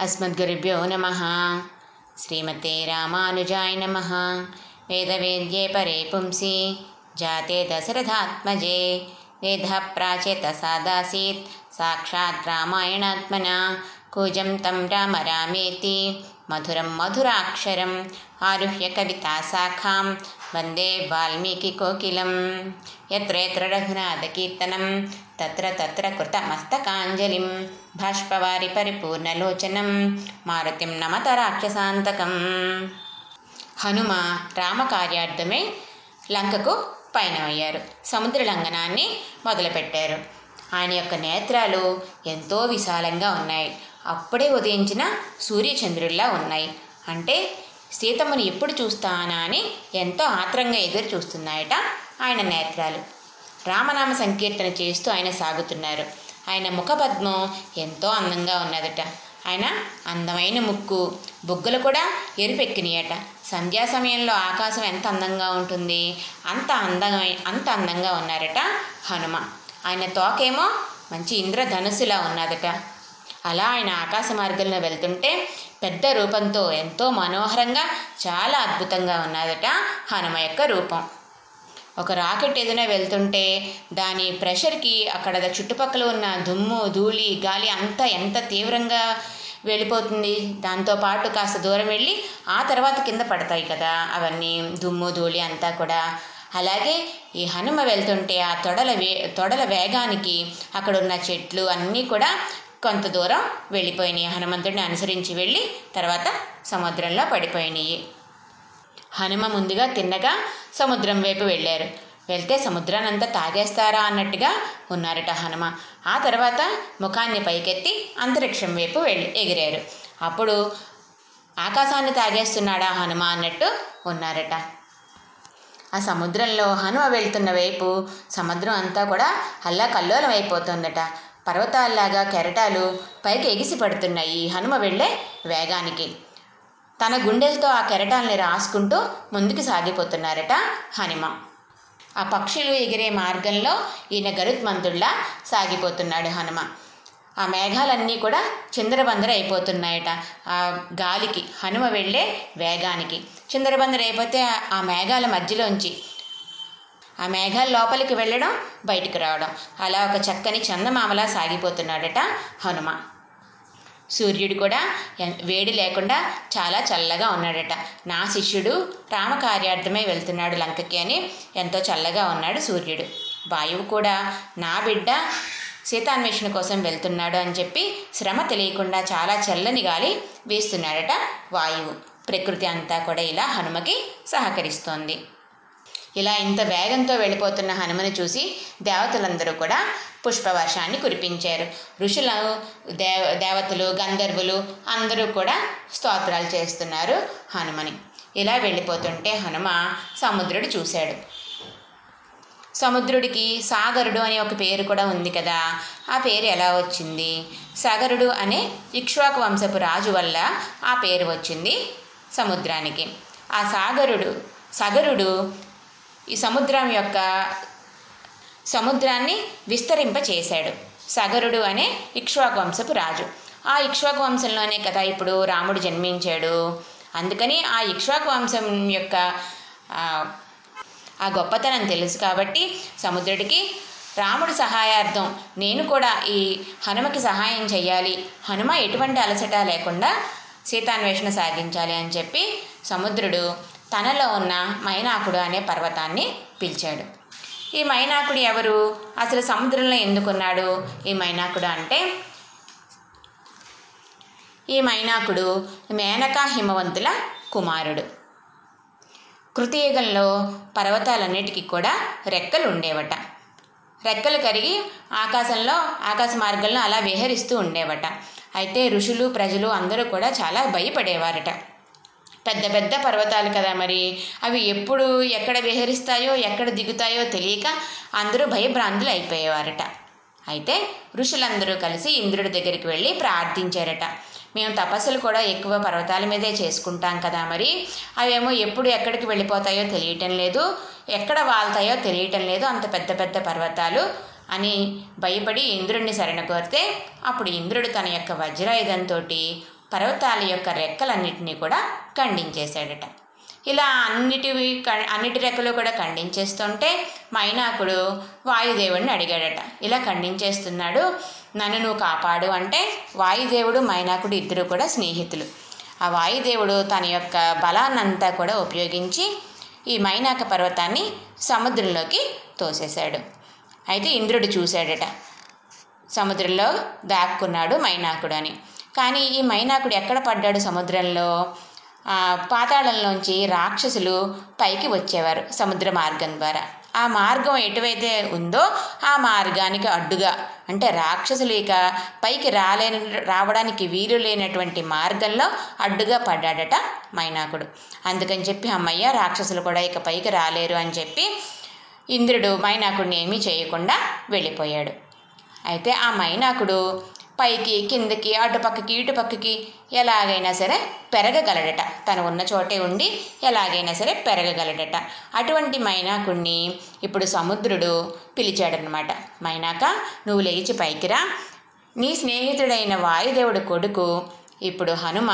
अस्मद्गुरुभ्यो नमः। श्रीमते रामानुजाय नमः। वेदवेद्ये परे पुंसि जाते दशरथात्मजे वेदः प्राचेतसादासीत् साक्षात् रामायणात्मना कूजं तं राम रामेति మధురం మధురాక్షరం ఆరుహ్య కవితా శాఖాం వందే వాల్మీకికోకిలం ఎత్ర రఘునాథకీర్తనం తత్ర తత్ర కృతమస్తకాంజలిం భాష్పవారి పరిపూర్ణలోచనం మారుతిం నమత రాక్షసాంతకం హనుమ రామకార్యార్థమై లంకకు పయనమయ్యారు సముద్ర లంఘనాన్ని మొదలుపెట్టారు. ఆయన యొక్క నేత్రాలు ఎంతో విశాలంగా ఉన్నాయి. అప్పుడే ఉదయించిన సూర్యచంద్రుల్లా ఉన్నాయి. అంటే సీతమ్మను ఎప్పుడు చూస్తానా అని ఎంతో ఆత్రంగా ఎదురు చూస్తున్నాయట ఆయన నేత్రాలు. రామనామ సంకీర్తన చేస్తూ ఆయన సాగుతున్నారు. ఆయన ముఖపద్మం ఎంతో అందంగా ఉన్నదట. ఆయన అందమైన ముక్కు బొగ్గులు కూడా ఎరుపెక్కినాయట. సంధ్యా సమయంలో ఆకాశం ఎంత అందంగా ఉంటుంది అంత అందమై అంత అందంగా ఉన్నారట హనుమ. ఆయన తోకేమో మంచి ఇంద్రధనుసులా ఉన్నదట. అలా ఆయన ఆకాశ మార్గంలో వెళ్తుంటే పెద్ద రూపంతో ఎంతో మనోహరంగా చాలా అద్భుతంగా ఉన్నదట హనుమ యొక్క రూపం. ఒక రాకెట్ ఏదైనా వెళ్తుంటే దాని ప్రెషర్కి అక్కడ చుట్టుపక్కల ఉన్న దుమ్ము ధూళి గాలి అంతా ఎంత తీవ్రంగా వెళ్ళిపోతుంది. దాంతోపాటు కాస్త దూరం వెళ్ళి ఆ తర్వాత కింద పడతాయి కదా అవన్నీ దుమ్ము ధూళి అంతా కూడా. అలాగే ఈ హనుమ వెళ్తుంటే ఆ తొడల వే తొడల వేగానికి అక్కడ ఉన్న చెట్లు అన్నీ కూడా కొంత దూరం వెళ్ళిపోయినాయి. హనుమంతుడిని అనుసరించి వెళ్ళి తర్వాత సముద్రంలో పడిపోయినాయి. హనుమ ముందుగా తిన్నగా సముద్రం వైపు వెళ్ళారు. వెళ్తే సముద్రానంతా తాగేస్తారా అన్నట్టుగా ఉన్నారట హనుమ. ఆ తర్వాత ముఖాన్ని పైకెత్తి అంతరిక్షం వైపు వెళ్ళి ఎగిరారు. అప్పుడు ఆకాశాన్ని తాగేస్తున్నాడా హనుమ అన్నట్టు ఉన్నారట. ఆ సముద్రంలో హనుమ వెళ్తున్న వైపు సముద్రం అంతా కూడా అల్లా కల్లోలం అయిపోతుందట. పర్వతాల్లాగా కెరటాలు పైకి ఎగిసి పడుతున్నాయి. హనుమ వెళ్ళే వేగానికి. తన గుండెలతో ఆ కెరటాల్ని రాసుకుంటూ ముందుకు సాగిపోతున్నారట హనుమ. ఆ పక్షులు ఎగిరే మార్గంలో ఈయన గరుత్మంతుడిలా సాగిపోతున్నాడు హనుమ. ఆ మేఘాలన్నీ కూడా చిందరబందర అయిపోతున్నాయట ఆ గాలికి. హనుమ వెళ్ళే వేగానికి. చిందరబందర అయిపోతే ఆ మేఘాల మధ్యలోంచి ఆ మేఘాల లోపలికి వెళ్ళడం బయటికి రావడం. అలా ఒక చక్కని చందమామలా సాగిపోతున్నాడట హనుమ. సూర్యుడు కూడా వేడి లేకుండా చాలా చల్లగా ఉన్నాడట. నా శిష్యుడు రామకార్యార్థమై వెళ్తున్నాడు లంకకి అని ఎంతో చల్లగా ఉన్నాడు సూర్యుడు. వాయువు కూడా నా బిడ్డ సీతాన్వేషణ కోసం వెళ్తున్నాడు అని చెప్పి శ్రమ తెలియకుండా చాలా చల్లని గాలి వీస్తున్నాడట వాయువు. ప్రకృతి అంతా కూడా ఇలా హనుమకి సహకరిస్తోంది. ఇలా ఇంత వేగంతో వెళ్ళిపోతున్న హనుమని చూసి దేవతలందరూ కూడా పుష్పవర్షాన్ని కురిపించారు. ఋషులు దేవ దేవతలు గంధర్వులు అందరూ కూడా స్తోత్రాలు చేస్తున్నారు హనుమని. ఇలా వెళ్ళిపోతుంటే హనుమ సముద్రుడు చూశాడు. సముద్రుడికి సాగరుడు అనే ఒక పేరు కూడా ఉంది కదా ఆ పేరు ఎలా వచ్చింది? సాగరుడు అనే ఇక్ష్వాకు వంశపు రాజు వల్ల ఆ పేరు వచ్చింది సముద్రానికి. ఆ సాగరుడు సగరుడు ఈ సముద్రం యొక్క సముద్రాన్ని విస్తరింపచేశాడు. సగరుడు అనే ఇక్ష్వాకు వంశపు రాజు. ఆ ఇక్ష్వాకు వంశంలోనే కదా ఇప్పుడు రాముడు జన్మించాడు. అందుకని ఆ ఇక్ష్వాకు వంశం యొక్క ఆ గొప్పతనం తెలుసు కాబట్టి సముద్రుడికి రాముడు సహాయార్థం నేను కూడా ఈ హనుమకి సహాయం చెయ్యాలి. హనుమ ఎటువంటి అలసట లేకుండా సీతాన్వేషణ సాగించాలి అని చెప్పి సముద్రుడు తనలో ఉన్న మైనాకుడు అనే పర్వతాన్ని పిలిచాడు. ఈ మైనాకుడు ఎవరు? అసలు సముద్రంలో ఎందుకున్నాడు ఈ మైనాకుడు అంటే ఈ మైనాకుడు మేనకా హిమవంతుల కుమారుడు. కృతయుగంలో పర్వతాలన్నిటికీ కూడా రెక్కలు ఉండేవట. రెక్కలు కరిగి ఆకాశంలో ఆకాశ మార్గంలో అలా విహరిస్తూ ఉండేవట. అయితే ఋషులు ప్రజలు అందరూ కూడా చాలా భయపడేవారట. పెద్ద పెద్ద పర్వతాలు కదా మరి. అవి ఎప్పుడు ఎక్కడ విహరిస్తాయో ఎక్కడ దిగుతాయో తెలియక అందరూ భయభ్రాంతులు అయిపోయేవారట. అయితే ఋషులందరూ కలిసి ఇంద్రుడి దగ్గరికి వెళ్ళి ప్రార్థించారట. మేము తపస్సులు కూడా ఎక్కువ పర్వతాల మీదే చేసుకుంటాం కదా మరి. అవేమో ఎప్పుడు ఎక్కడికి వెళ్ళిపోతాయో తెలియటం లేదు ఎక్కడ వాళ్తాయో తెలియటం లేదు అంత పెద్ద పెద్ద పర్వతాలు అని భయపడి ఇంద్రుడిని శరణ కోరితే అప్పుడు ఇంద్రుడు తన యొక్క వజ్రాయుధంతో పర్వతాల యొక్క రెక్కలన్నిటినీ కూడా ఖండించేశాడట. ఇలా అన్నిటివి అన్నిటి రెక్కలు కూడా ఖండించేస్తుంటే మైనాకుడు వాయుదేవుడిని అడిగాడట. ఇలా ఖండించేస్తున్నాడు నన్ను నువ్వు కాపాడు అంటే వాయుదేవుడు మైనాకుడు ఇద్దరు కూడా స్నేహితులు. ఆ వాయుదేవుడు తన యొక్క బలాన్నంతా కూడా ఉపయోగించి ఈ మైనాక పర్వతాన్ని సముద్రంలోకి తోసేశాడు. అయితే ఇంద్రుడు చూశాడట సముద్రంలో దాక్కున్నాడు మైనాకుడు అని. కానీ ఈ మైనాకుడు ఎక్కడ పడ్డాడు సముద్రంలో? పాతాళంలోంచి రాక్షసులు పైకి వచ్చేవారు సముద్ర మార్గం ద్వారా. ఆ మార్గం ఎటువైతే ఉందో ఆ మార్గానికి అడ్డుగా. అంటే రాక్షసులు ఇక పైకి రాలేని రావడానికి వీలు లేనటువంటి మార్గంలో అడ్డుగా పడ్డాడట మైనాకుడు. అందుకని చెప్పి అమ్మయ్య రాక్షసులు కూడా ఇక పైకి రాలేరు అని చెప్పి ఇంద్రుడు మైనాకుడిని ఏమీ చేయకుండా వెళ్ళిపోయాడు. అయితే ఆ మైనాకుడు పైకి కిందకి అటుపక్కకి ఇటుపక్కకి ఎలాగైనా సరే పెరగగలడట. తను ఉన్న చోటే ఉండి ఎలాగైనా సరే పెరగగలడట. అటువంటి మైనాకుణ్ణి ఇప్పుడు సముద్రుడు పిలిచాడనమాట మైనాక నువ్వు లేచి పైకిరా నీ స్నేహితుడైన వాయుదేవుడు కొడుకు ఇప్పుడు హనుమ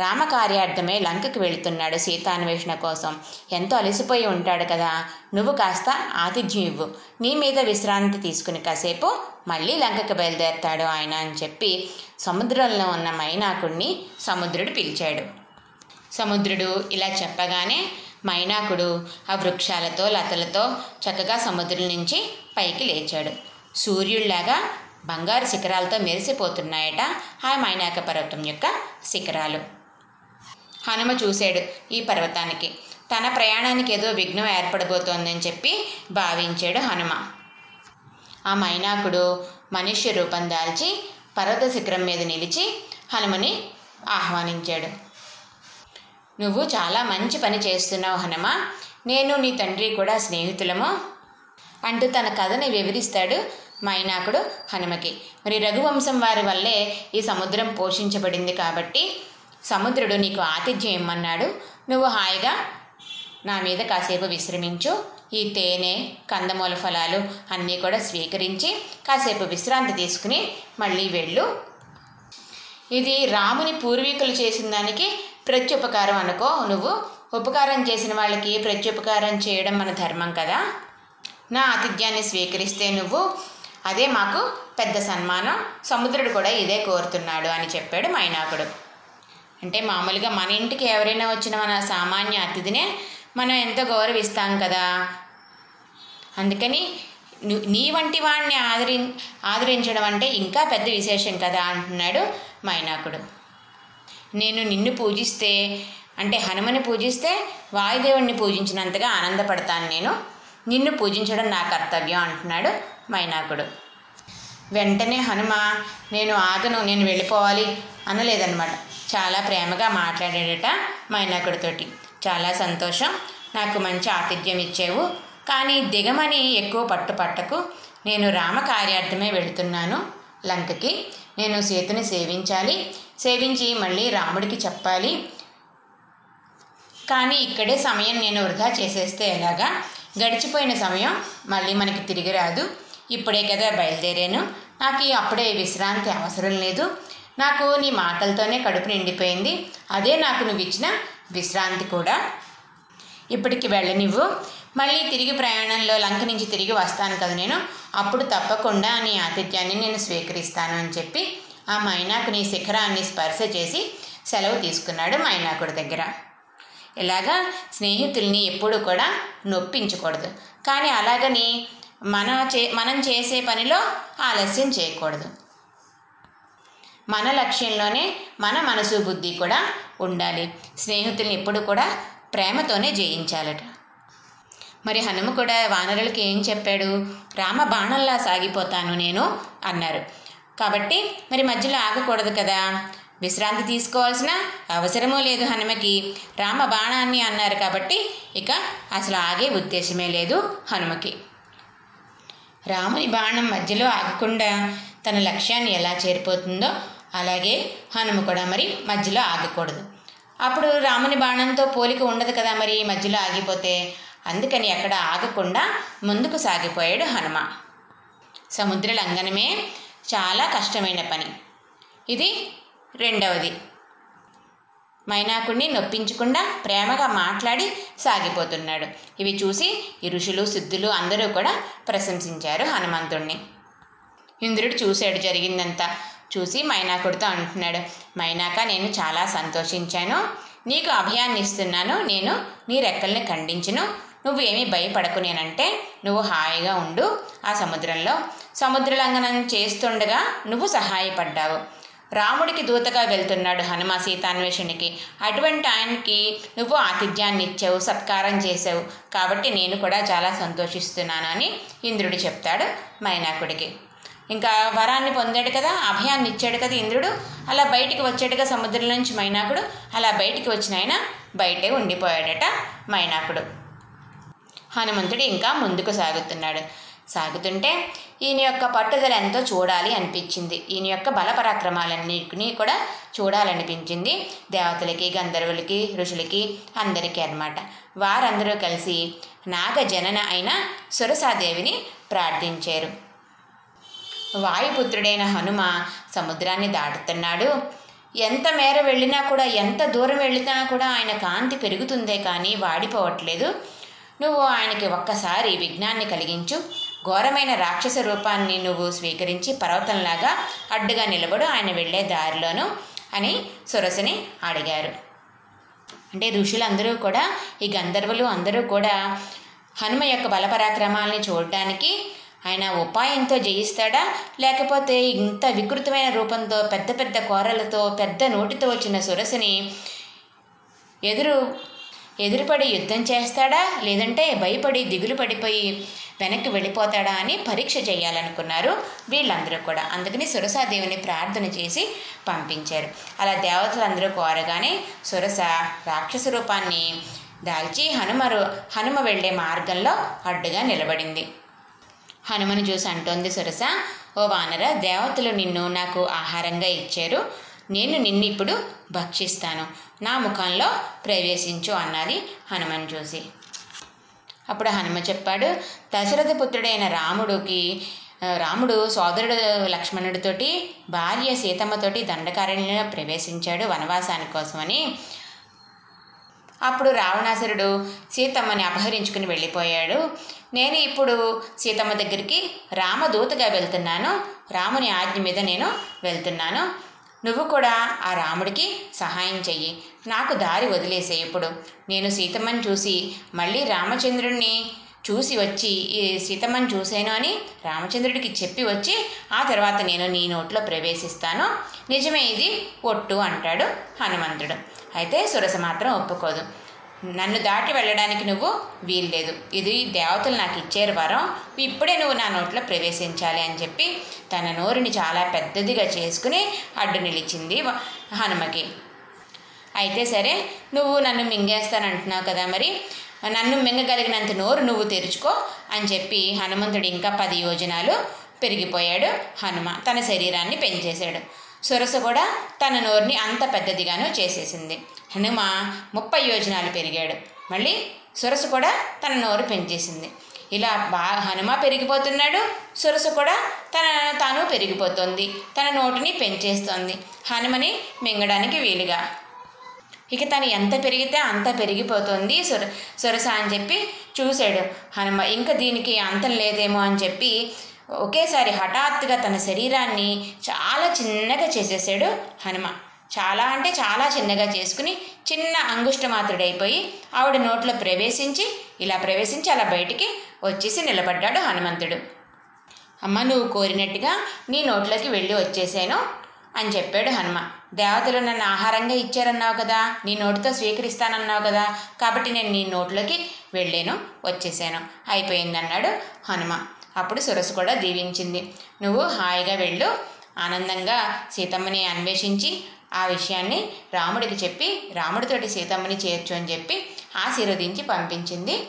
రామకార్యార్థమే లంకకి వెళుతున్నాడు సీతాన్వేషణ కోసం. ఎంతో అలసిపోయి ఉంటాడు కదా. నువ్వు కాస్త ఆతిథ్యం ఇవ్వు. నీ మీద విశ్రాంతి తీసుకుని కాసేపు మళ్ళీ లంకకి బయలుదేరతాడు ఆయన అని చెప్పి సముద్రంలో ఉన్న మైనాకుడిని సముద్రుడు పిలిచాడు. సముద్రుడు ఇలా చెప్పగానే మైనాకుడు ఆ వృక్షాలతో లతలతో చక్కగా సముద్రం నుంచి పైకి లేచాడు. సూర్యుడిలాగా బంగారు శిఖరాలతో మెరిసిపోతున్నాయట ఆ మైనాక పర్వతం యొక్క శిఖరాలు. హనుమ చూశాడు ఈ పర్వతానికి. తన ప్రయాణానికి ఏదో విఘ్నం ఏర్పడబోతోందని చెప్పి భావించాడు హనుమ. ఆ మైనాకుడు మనుష్య రూపం దాల్చి పర్వత శిఖరం మీద నిలిచి హనుమని ఆహ్వానించాడు. నువ్వు చాలా మంచి పని చేస్తున్నావు హనుమ. నేను నీ తండ్రి కూడా స్నేహితులము అంటూ తన కథని వివరిస్తాడు మైనాకుడు హనుమకి. మరి రఘువంశం వారి వల్లే ఈ సముద్రం పోషించబడింది కాబట్టి సముద్రుడు నీకు ఆతిథ్యం ఇమ్మన్నాడు. నువ్వు హాయిగా నా మీద కాసేపు విశ్రమించు. ఈ తేనె కందమూల ఫలాలు అన్నీ కూడా స్వీకరించి కాసేపు విశ్రాంతి తీసుకుని మళ్ళీ వెళ్ళు. ఇది రాముని పూర్వీకులు చేసిన దానికి ప్రత్యుపకారం అనుకో నువ్వు. ఉపకారం చేసిన వాళ్ళకి ప్రత్యుపకారం చేయడం మన ధర్మం కదా. నా ఆతిథ్యాన్ని స్వీకరిస్తే నువ్వు అదే మాకు పెద్ద సన్మానం. సముద్రుడు కూడా ఇదే కోరుతున్నాడు అని చెప్పాడు మైనాకుడు. అంటే మామూలుగా మన ఇంటికి ఎవరైనా వచ్చిన మన సామాన్య అతిథినే మనం ఎంతో గౌరవిస్తాం కదా. అందుకని నీ వంటి వాడిని ఆదరి ఆదరించడం అంటే ఇంకా పెద్ద విశేషం కదా అంటున్నాడు మైనాకుడు. నేను నిన్ను పూజిస్తే అంటే హనుమని పూజిస్తే వాయుదేవుణ్ణి పూజించినంతగా ఆనందపడతాను నేను. నిన్ను పూజించడం నా కర్తవ్యం అంటున్నాడు మైనాకుడు. వెంటనే హనుమ నేను ఆగను నేను వెళ్ళిపోవాలి అనలేదన్నమాట. చాలా ప్రేమగా మాట్లాడాడట మైనాకుడితోటి చాలా సంతోషం. నాకు మంచి ఆతిథ్యం ఇచ్చేవు. కానీ దిగమని ఎక్కువ పట్టు పట్టకు. నేను రామకార్యార్థమే వెళుతున్నాను లంకకి. నేను సీతని సేవించాలి. సేవించి మళ్ళీ రాముడికి చెప్పాలి. కానీ ఇక్కడే సమయం నేను వృధా చేసేస్తే ఎలాగా? గడిచిపోయిన సమయం మళ్ళీ మనకి తిరిగి రాదు. ఇప్పుడే కదా బయలుదేరాను. నాకు అప్పుడే విశ్రాంతి అవసరం లేదు. నాకు నీ మాటలతోనే కడుపు నిండిపోయింది. అదే నాకు నువ్వు ఇచ్చిన విశ్రాంతి కూడా. ఇప్పటికి వెళ్ళనివ్వు. మళ్ళీ తిరిగి ప్రయాణంలో లంక నుంచి తిరిగి వస్తాను కదా నేను. అప్పుడు తప్పకుండా నీ ఆతిథ్యాన్ని నేను స్వీకరిస్తాను అని చెప్పి ఆ మైనాకు నీ శిఖరాన్ని స్పర్శ చేసి సెలవు తీసుకున్నాడు మైనాకుడి దగ్గర. ఇలాగా స్నేహితుల్ని ఎప్పుడూ కూడా నొప్పించకూడదు. కానీ అలాగని మన చే మనం చేసే పనిలో ఆలస్యం చేయకూడదు. మన లక్ష్యంలోనే మన మనసు బుద్ధి కూడా ఉండాలి. స్నేహితుల్ని ఎప్పుడు కూడా ప్రేమతోనే జయించాలట. మరి హనుమ కూడా వానరులకి ఏం చెప్పాడు? రామ బాణంలా సాగిపోతాను నేను అన్నారు. కాబట్టి మరి మధ్యలో ఆగకూడదు కదా. విశ్రాంతి తీసుకోవాల్సిన అవసరమూ లేదు హనుమకి. రామ బాణాన్ని అన్నారు కాబట్టి ఇక అసలు ఆగే ఉద్దేశమే లేదు హనుమకి. రాముని బాణం మధ్యలో ఆగకుండా తన లక్ష్యాన్ని ఎలా చేరిపోతుందో అలాగే హనుమ కూడా మరి మధ్యలో ఆగకూడదు. అప్పుడు రాముని బాణంతో పోలిక ఉండదు కదా మరి మధ్యలో ఆగిపోతే? అందుకని ఎక్కడ ఆగకుండా ముందుకు సాగిపోయాడు హనుమ. సముద్ర లంఘనమే చాలా కష్టమైన పని. ఇది రెండవది. మైనాకుణ్ణి నొప్పించకుండా ప్రేమగా మాట్లాడి సాగిపోతున్నాడు. ఇవి చూసి ఈ ఋషులు సిద్ధులు అందరూ కూడా ప్రశంసించారు హనుమంతుణ్ణి. ఇంద్రుడు చూశాడు జరిగిందంతా. చూసి మైనాకుడితో అంటున్నాడు. మైనాక నేను చాలా సంతోషించాను. నీకు అభయాన్ని ఇస్తున్నాను. నేను నీ రెక్కల్ని ఖండించును. నువ్వు ఏమీ భయపడకు నేనంటే నువ్వు హాయిగా ఉండు ఆ సముద్రంలో. సముద్ర లంఘనం చేస్తుండగా నువ్వు సహాయపడ్డావు. రాముడికి దూతగా వెళ్తున్నాడు హనుమ సీతాన్వేషునికి. అటువంటి ఆయనకి నువ్వు ఆతిథ్యాన్ని ఇచ్చావు సత్కారం చేసావు కాబట్టి నేను కూడా చాలా సంతోషిస్తున్నాను అని ఇంద్రుడు చెప్తాడు మైనాకుడికి. ఇంకా వరాన్ని పొందాడు కదా అభయాన్ని ఇచ్చాడు కదా ఇంద్రుడు. అలా బయటికి వచ్చాడుగా సముద్రం నుంచి మైనాకుడు అలా బయటికి వచ్చిన ఆయన బయటే ఉండిపోయాడట మైనాకుడు. హనుమంతుడు ఇంకా ముందుకు సాగుతున్నాడు. సాగుతుంటే ఈయన యొక్క పట్టుదల ఎంతో చూడాలి అనిపించింది. ఈయన యొక్క బలపరాక్రమాలన్నిటినీ కూడా చూడాలనిపించింది. దేవతలకి గంధర్వులకి ఋషులకి అందరికీ అన్నమాట. వారందరూ కలిసి నాగజనన అయిన సురసాదేవిని ప్రార్థించారు. వాయుపుత్రుడైన హనుమ సముద్రాన్ని దాటుతున్నాడు. ఎంత మేర వెళ్ళినా కూడా ఎంత దూరం వెళ్ళినా కూడా ఆయన కాంతి పెరుగుతుందే కానీ వాడిపోవట్లేదు. నువ్వు ఆయనకి ఒక్కసారి విఘ్నాన్ని కలిగించు. ఘోరమైన రాక్షస రూపాన్ని నువ్వు స్వీకరించి పర్వతంలాగా అడ్డుగా నిలబడు ఆయన వెళ్ళే దారిలోను అని సురసని అడిగారు. అంటే ఋషులందరూ కూడా ఈ గంధర్వులు అందరూ కూడా హనుమ యొక్క బలపరాక్రమాల్ని చూడటానికి ఆయన ఉపాయంతో జయిస్తాడా? లేకపోతే ఇంత వికృతమైన రూపంతో పెద్ద పెద్ద కోరలతో పెద్ద నోటితో వచ్చిన సురసిని ఎదురు ఎదురుపడి యుద్ధం చేస్తాడా? లేదంటే భయపడి దిగులు పడిపోయి వెనక్కి వెళ్ళిపోతాడా అని పరీక్ష చేయాలనుకున్నారు వీళ్ళందరూ కూడా. అందుకని సురసాదేవిని ప్రార్థన చేసి పంపించారు. అలా దేవతలందరూ కోరగానే సురస రాక్షస రూపాన్ని దాల్చి హనుమరు హనుమ వెళ్ళే మార్గంలో అడ్డుగా నిలబడింది. హనుమను చూసి అంటోంది సురస ఓ వానర దేవతలు నిన్ను నాకు ఆహారంగా ఇచ్చారు. నేను నిన్ను ఇప్పుడు భక్షిస్తాను. నా ముఖంలో ప్రవేశించు అన్నది హనుమను చూసి. అప్పుడు హనుమ చెప్పాడు దశరథ పుత్రుడైన రాముడికి రాముడు సోదరుడు లక్ష్మణుడితోటి భార్య సీతమ్మతోటి దండకారణ్యంలో ప్రవేశించాడు వనవాసాని కోసమని అప్పుడు రావణాసురుడు సీతమ్మని అపహరించుకుని వెళ్ళిపోయాడు. నేను ఇప్పుడు సీతమ్మ దగ్గరికి రామదూతగా వెళ్తున్నాను. రాముని ఆజ్ఞ మీద నేను వెళ్తున్నాను. నువ్వు కూడా ఆ రాముడికి సహాయం చెయ్యి. నాకు దారి వదిలేసే ఇప్పుడు నేను సీతమ్మని చూసి మళ్ళీ రామచంద్రుడిని చూసి వచ్చి ఈ సీతమ్మని చూశాను అని రామచంద్రుడికి చెప్పి వచ్చి ఆ తర్వాత నేను నీ నోట్లో ప్రవేశిస్తాను. నిజమే ఇది ఒట్టు అంటాడు హనుమంతుడు. అయితే సురస మాత్రం ఒప్పుకోదు. నన్ను దాటి వెళ్ళడానికి నువ్వు వీల్లేదు. ఇది దేవతలు నాకు ఇచ్చారు వరం. ఇప్పుడే నువ్వు నా నోట్లో ప్రవేశించాలి అని చెప్పి తన నోరుని చాలా పెద్దదిగా చేసుకుని అడ్డు నిలిచింది హనుమకి. అయితే సరే నువ్వు నన్ను మింగేస్తానంటున్నావు కదా మరి? నన్ను మింగగలిగినంత నోరు నువ్వు తెరుచుకో అని చెప్పి హనుమంతుడు ఇంకా పది యోజనాలు పెరిగిపోయాడు హనుమ. తన శరీరాన్ని పెంచేశాడు. సొరస కూడా తన నోరుని అంత పెద్దదిగాను చేసేసింది. హనుమ ముప్పై యోజనాలు పెరిగాడు. మళ్ళీ సొరసు కూడా తన నోరు పెంచేసింది. ఇలా బా హనుమ పెరిగిపోతున్నాడు సొరసు కూడా తన తాను పెరిగిపోతుంది తన నోటిని పెంచేస్తోంది. హనుమని మింగడానికి వీలుగా. ఇక తను ఎంత పెరిగితే అంత పెరిగిపోతుంది సుర సొరస అని చెప్పి చూశాడు. హనుమ ఇంకా దీనికి అంతం లేదేమో అని చెప్పి ఒకేసారి హఠాత్తుగా తన శరీరాన్ని చాలా చిన్నగా చేసేసాడు హనుమ. చాలా అంటే చాలా చిన్నగా చేసుకుని చిన్న అంగుష్టమాత్రుడైపోయి ఆవిడ నోట్లో ప్రవేశించి ఇలా ప్రవేశించి అలా బయటికి వచ్చేసి నిలబడ్డాడు హనుమంతుడు. అమ్మ నువ్వు కోరినట్టుగా నీ నోట్లోకి వెళ్ళి వచ్చేసాను అని చెప్పాడు హనుమ. దేవతలు నన్ను ఆహారంగా ఇచ్చారన్నావు కదా నీ నోటితో స్వీకరిస్తానన్నావు కదా కాబట్టి నేను నీ నోట్లోకి వెళ్ళాను వచ్చేసాను అయిపోయిందన్నాడు హనుమ. అప్పుడు సురసు కూడా దీవించింది. నువ్వు హాయిగా వెళ్ళు. ఆనందంగా సీతమ్మని అన్వేషించి ఆ విషయాన్ని రాముడికి చెప్పి రాముడితోటి సీతమ్మని చేర్చు అని చెప్పి ఆశీర్వదించి పంపించింది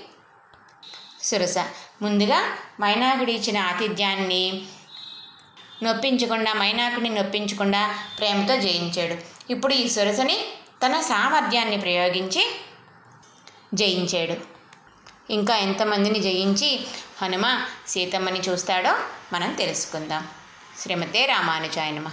సురస. ముందుగా మైనాకుడి ఇచ్చిన ఆతిథ్యాన్ని నొప్పించకుండా మైనాకుడిని నొప్పించకుండా ప్రేమతో జయించాడు. ఇప్పుడు ఈ సురసని తన సామర్థ్యాన్ని ప్రయోగించి జయించాడు. ఇంకా ఎంతమందిని జయించి హనుమ సీతమ్మని చూస్తాడో మనం తెలుసుకుందాం. శ్రీమతే రామానుజాయ నమ.